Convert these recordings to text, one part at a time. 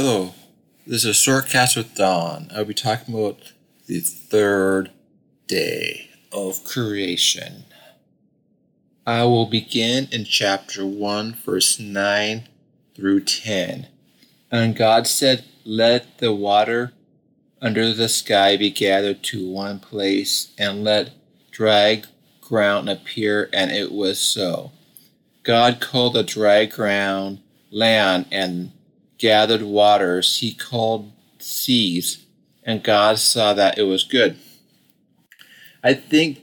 Hello, this is Shortcast with Don. I'll be talking about the third day of creation. I will begin in chapter 1, verse 9 through 10. And God said, Let the water under the sky be gathered to one place, and let dry ground appear, and it was so. God called the dry ground land, and gathered waters he called seas, and God saw that it was good. I think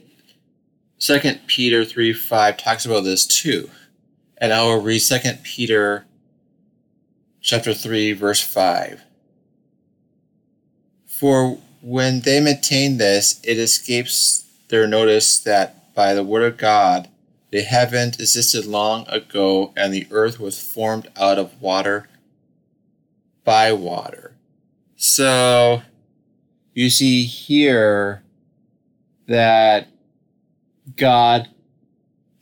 Second Peter 3 5 talks about this too. And I will read Second Peter chapter 3 verse 5. For when they maintain this, it escapes their notice that by the word of God, the heaven existed long ago, and the earth was formed out of water by water. So you see here that God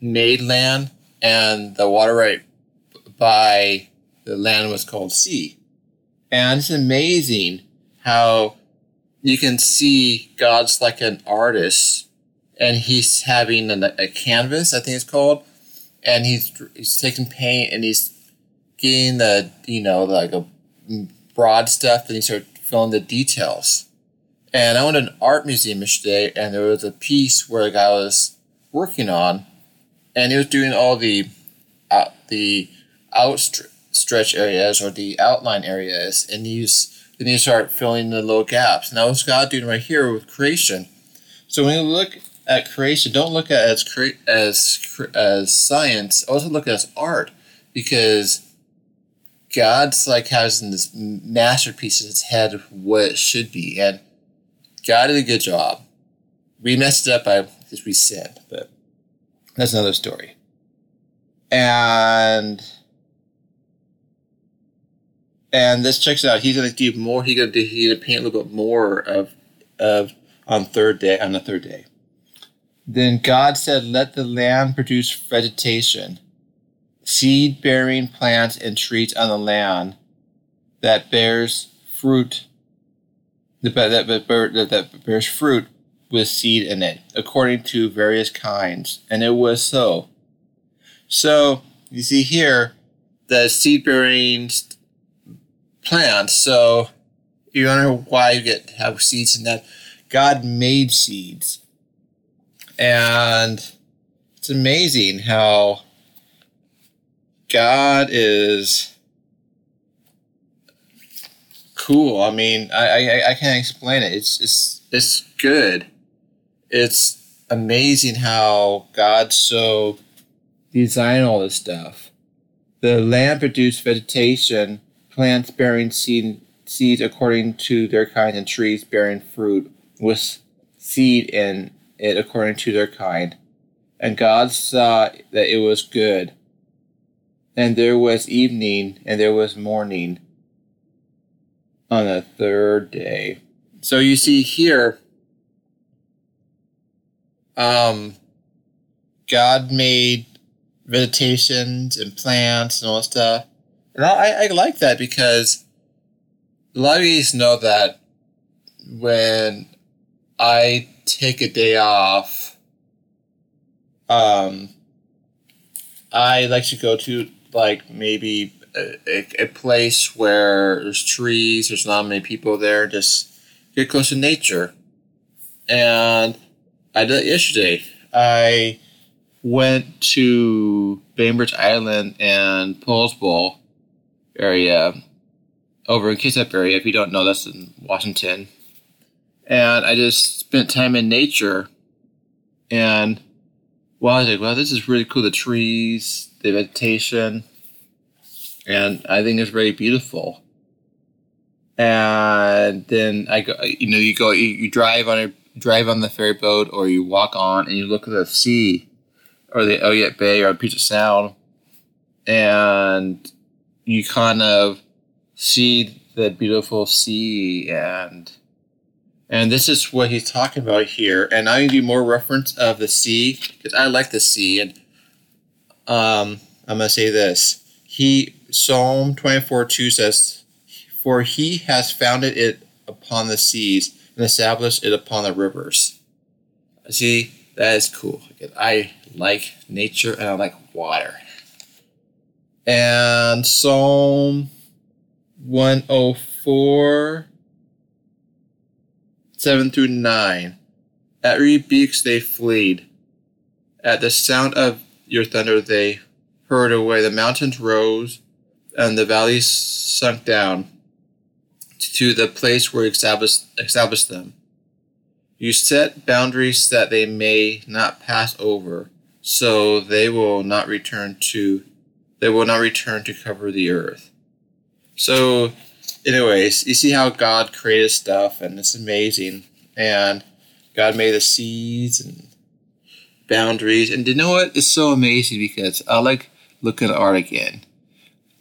made land, and the water right by the land was called sea. And it's amazing how you can see God's like an artist, and he's having an, a canvas, I think it's called, and he's he's taking paint and he's getting the you know like a broad stuff, and you start filling the details. And I went to an art museum yesterday, and there was a piece where a guy was working on, and he was doing all the uh, the outstretch areas or the outline areas, and he's then you start filling the little gaps. That was God doing right here with creation. So when you look at creation, don't look at as cre- as as science. Also look at as art, because God's like has this masterpiece in his head what it should be, and God did a good job. We messed it up because we sinned, but that's another story. And and this checks out. He's gonna do more. He's gonna do. He's gonna paint a little bit more of of on third day on the third day. Then God said, "Let the land produce vegetation." Seed bearing plants and trees on the land that bears fruit that, that, that, that bears fruit with seed in it according to various kinds. And it was so. So you see here the seed bearing plants. So you wonder why you get have seeds in that. God made seeds. And it's amazing how God is cool. I mean, I, I, I can't explain it. It's it's it's good. It's amazing how God so designed all this stuff. The land produced vegetation, plants bearing seed, seeds according to their kind, and trees bearing fruit with seed in it according to their kind. And God saw that it was good. And there was evening, and there was morning on the third day. So you see here, um, God made vegetations and plants and all that stuff. And I, I like that because a lot of you know that when I take a day off, um, I like to go to like maybe a, a, place where there's trees, there's not many people there, just get close to nature. And I did it yesterday. I went to Bainbridge Island and Poulsbo area over in Kitsap area. If you don't know, that's in Washington. And I just spent time in nature. And wow, I was like, wow, this is really cool. The trees, the vegetation, and I think it's very beautiful. And then I go, you know, you go, you, you drive on a drive on the ferry boat, or you walk on and you look at the sea, or the Elliott Bay, or Puget Sound, and you kind of see the beautiful sea and and this is what he's talking about here. And I'm do more reference of the sea because I like the sea and um, I'm going to say this. He Psalm 24 2 says, For he has founded it upon the seas and established it upon the rivers. See, that is cool. I like nature and I like water. And Psalm 104, 7 through 9. At rebukes they fled. At the sound of your thunder they hurried away. The mountains rose and the valleys sunk down to the place where you established, established them. You set boundaries that they may not pass over, so they will not return to they will not return to cover the earth. So anyways, you see how God created stuff and it's amazing. And God made the seas and boundaries. And you know what? It's so amazing because I like looking at art again.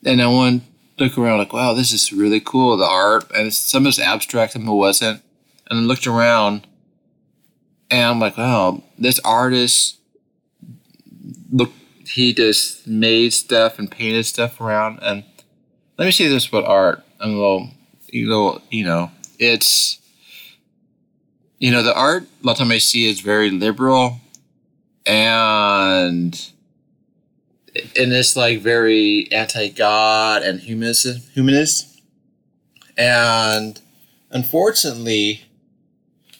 And I want to look around like, wow, this is really cool, the art. And some is abstract, some it wasn't. And I looked around and I'm like, wow, this artist look he just made stuff and painted stuff around and let me say this about art. I'm a little you know you know, it's you know, the art a lot of time I see is very liberal and and it's like very anti-God and humanist, humanist. And unfortunately,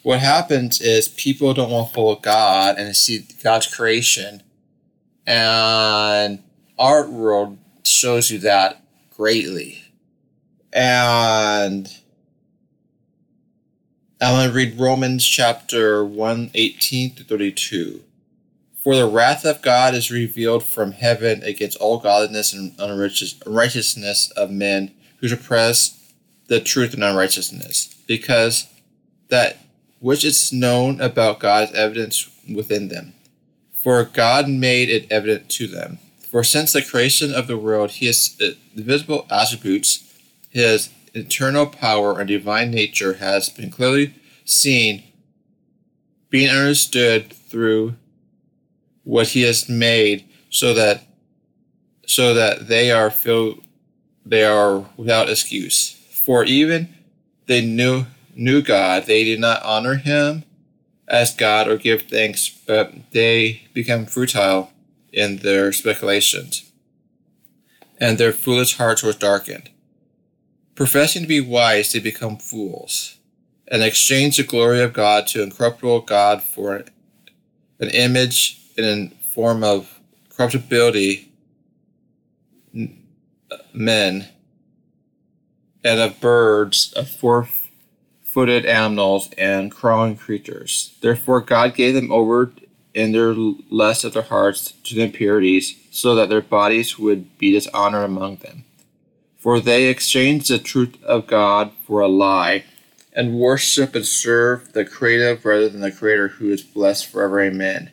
what happens is people don't want to follow God and see God's creation. And art world shows you that greatly. And I'm going to read Romans chapter 1, 18 to 32. For the wrath of God is revealed from heaven against all godliness and unrighteousness of men who suppress the truth and unrighteousness, because that which is known about God's evidence within them. For God made it evident to them. For since the creation of the world, his uh, visible attributes, his eternal power and divine nature has been clearly seen, being understood through what he has made so that so that they are filled they are without excuse. For even they knew knew God, they did not honor him as God or give thanks, but they become futile in their speculations, and their foolish hearts were darkened. Professing to be wise, they become fools, and exchange the glory of God to incorruptible God for an image in a form of corruptibility men and of birds, of four footed animals, and crawling creatures. Therefore, God gave them over in their lust of their hearts to the impurities, so that their bodies would be dishonored among them. For they exchanged the truth of God for a lie, and worship and serve the creative rather than the Creator who is blessed forever. Amen.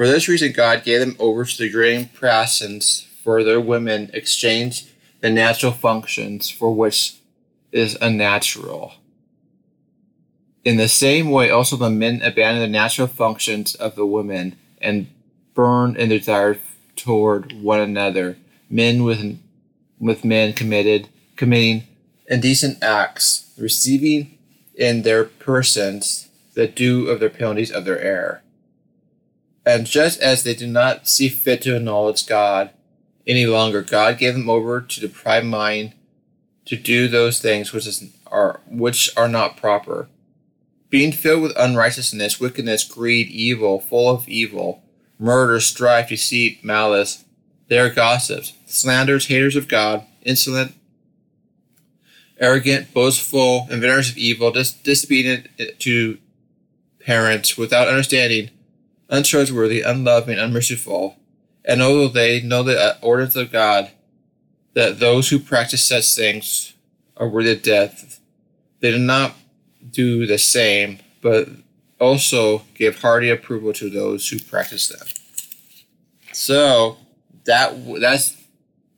For this reason, God gave them over to degrading passions, for their women exchanged the natural functions for which is unnatural. In the same way, also the men abandoned the natural functions of the women and burned in their desire toward one another. Men with with men committed committing indecent acts, receiving in their persons the due of their penalties of their error. And just as they did not see fit to acknowledge God any longer, God gave them over to the pride mind to do those things which is, are which are not proper. Being filled with unrighteousness, wickedness, greed, evil, full of evil, murder, strife, deceit, malice, they are gossips, slanderers, haters of God, insolent, arrogant, boastful, inventors of evil, dis- disobedient to parents, without understanding, untrustworthy, unloving, unmerciful, and although they know the uh, ordinance of God, that those who practice such things are worthy of death, they do not do the same, but also give hearty approval to those who practice them. So that that's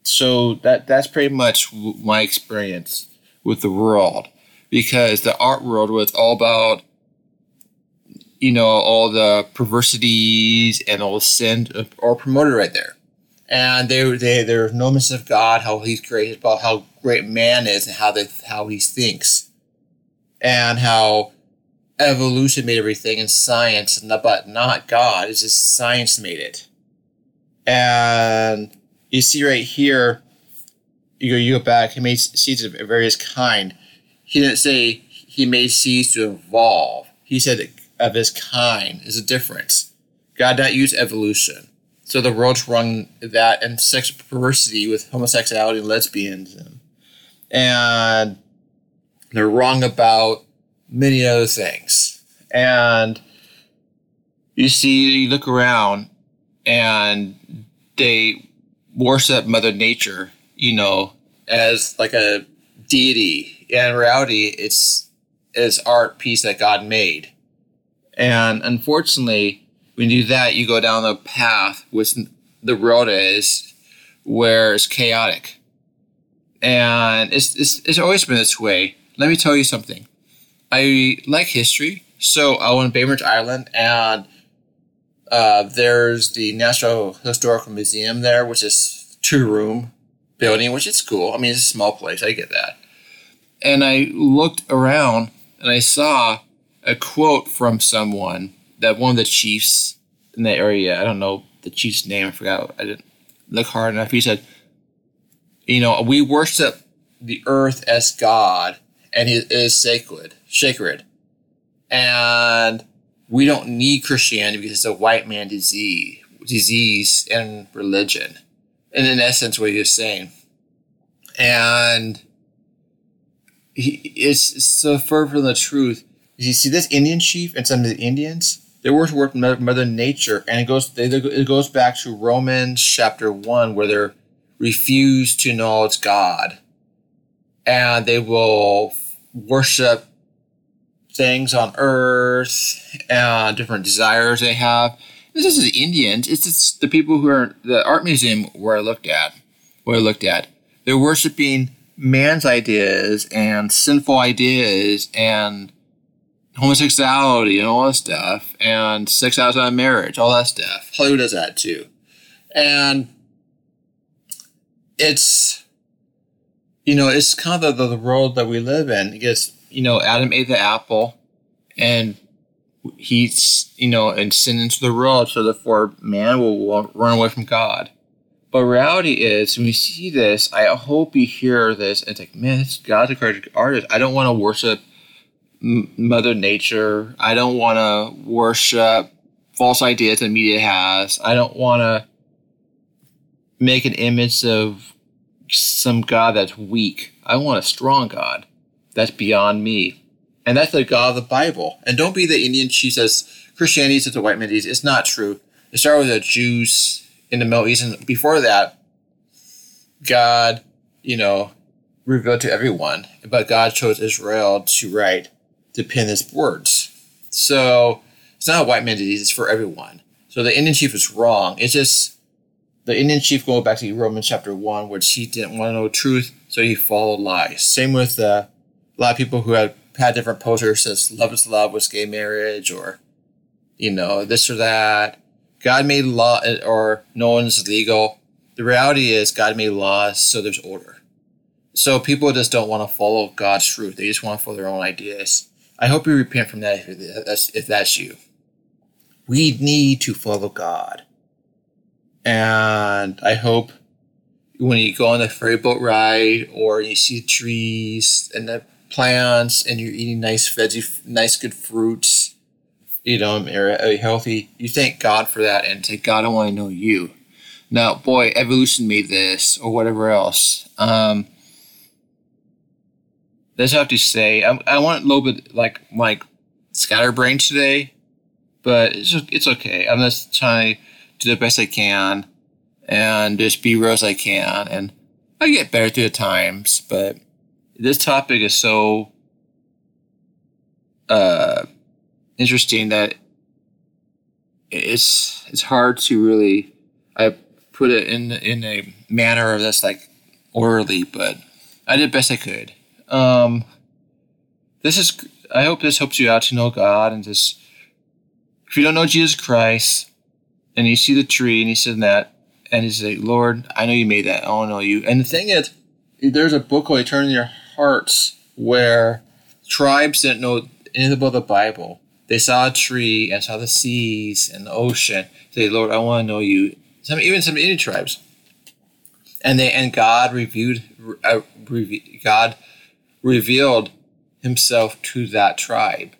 so that that's pretty much my experience with the world because the art world was all about you know, all the perversities and all the sin are promoted right there. and they they there's no mention of God, how He's great, about how great man is, and how they how he thinks, and how evolution made everything, and science, and but not God. It's just science made it. And you see right here, you go you go back. He made seeds of various kind. He didn't say he made seeds to evolve. He said of his kind is a difference. God not use evolution. So the world's wrong that and sex perversity with homosexuality and lesbianism. And they're wrong about many other things. And you see, you look around and they worship Mother Nature, you know, as like a deity. And in reality, it's is art piece that God made. And unfortunately, when you do that, you go down the path which the road is where it's chaotic. And it's, it's, it's always been this way. Let me tell you something. I like history. So I went to Bainbridge Island and uh, there's the National Historical Museum there, which is two room building, which is cool. I mean, it's a small place. I get that. And I looked around and I saw a quote from someone that one of the chiefs in that area, I don't know the chief's name, I forgot. I didn't look hard enough. He said, you know, we worship the earth as God and it is sacred, sacred. And we don't need Christianity because it's a white man disease, disease and religion. And in essence, what he was saying. And he, it's so far from the truth. You see this Indian chief and some of the Indians, they worship Mother Nature, and it goes it goes back to Romans chapter one, where they're refused to acknowledge God, and they will worship things on earth and different desires they have. This is the Indians. It's just the people who are the art museum where I looked at. Where I looked at, they're worshiping man's ideas and sinful ideas and homosexuality and all that stuff, and sex outside of marriage, all that stuff. Hollywood does that too. And it's, you know, it's kind of the, the world that we live in. Because, you know, Adam ate the apple and he's, you know, and sin into the world, so therefore man will run away from God. But reality is, when you see this, I hope you hear this. And it's like, man, God's a great artist. I don't want to worship Mother Nature. I don't want to worship false ideas the media has. I don't want to make an image of some God that's weak. I want a strong God that's beyond me. And that's the God of the Bible. And don't be the Indian chief says Christianity is the white man. It's not true. It started with the Jews in the Middle East. And before that, God, you know, revealed to everyone. But God chose Israel to write to pen his words. So it's not a white man disease, it's for everyone. So the Indian chief is wrong. It's just the Indian chief going back to Romans chapter 1, which he didn't want to know truth, so he followed lies. Same with uh, a lot of people who have had different posters says love is love was gay marriage or, you know, this or that. God made law or no one's legal. The reality is God made laws so there's order. So people just don't want to follow God's truth. They just want to follow their own ideas. I hope you repent from that if that's, you. We need to follow God. And I hope when you go on the ferry boat ride or you see the trees and the plants and you're eating nice veggie, nice good fruits, you know, are healthy, you thank God for that and say, God, I want to know you. Now, boy, evolution made this or whatever else. Um, that's I have to say. I, I want a little bit like like scatterbrain today, but it's it's okay. I'm just trying to do the best I can and just be real as I can, and I get better through the times. But this topic is so uh, interesting that it's it's hard to really I put it in in a manner that's like orderly, but I did best I could. Um, this is. I hope this helps you out to know God and just. If you don't know Jesus Christ, and you see the tree and he said that, and he's like, Lord, I know you made that. I don't know you. And the thing is, there's a book called Eternity in Their Hearts where tribes didn't know anything about the Bible. They saw a tree and saw the seas and the ocean. Say, Lord, I want to know you. Some even some Indian tribes, and they and God reviewed uh, God revealed Himself to that tribe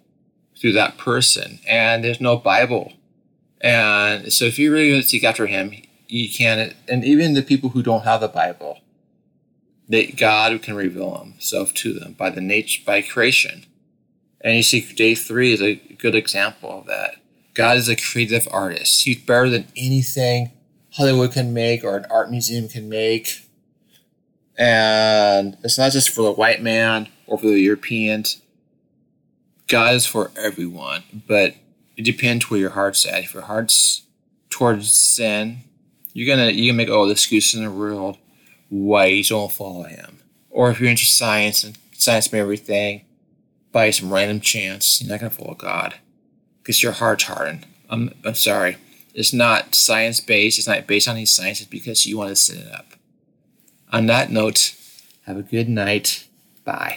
through that person, and there's no Bible, and so if you really want to seek after Him, you can. And even the people who don't have the Bible, that God can reveal Himself to them by the nature by creation. And you see, day three is a good example of that. God is a creative artist. He's better than anything Hollywood can make or an art museum can make. And it's not just for the white man or for the Europeans. God is for everyone, but it depends where your heart's at. If your heart's towards sin, you're gonna you can make all the excuses in the world why you don't follow him. Or if you're into science and science and everything, by some random chance, you're not gonna follow God because your heart's hardened. I'm, I'm sorry. It's not science based. It's not based on any science. It's because you want to set it up. On that note, have a good night. Bye.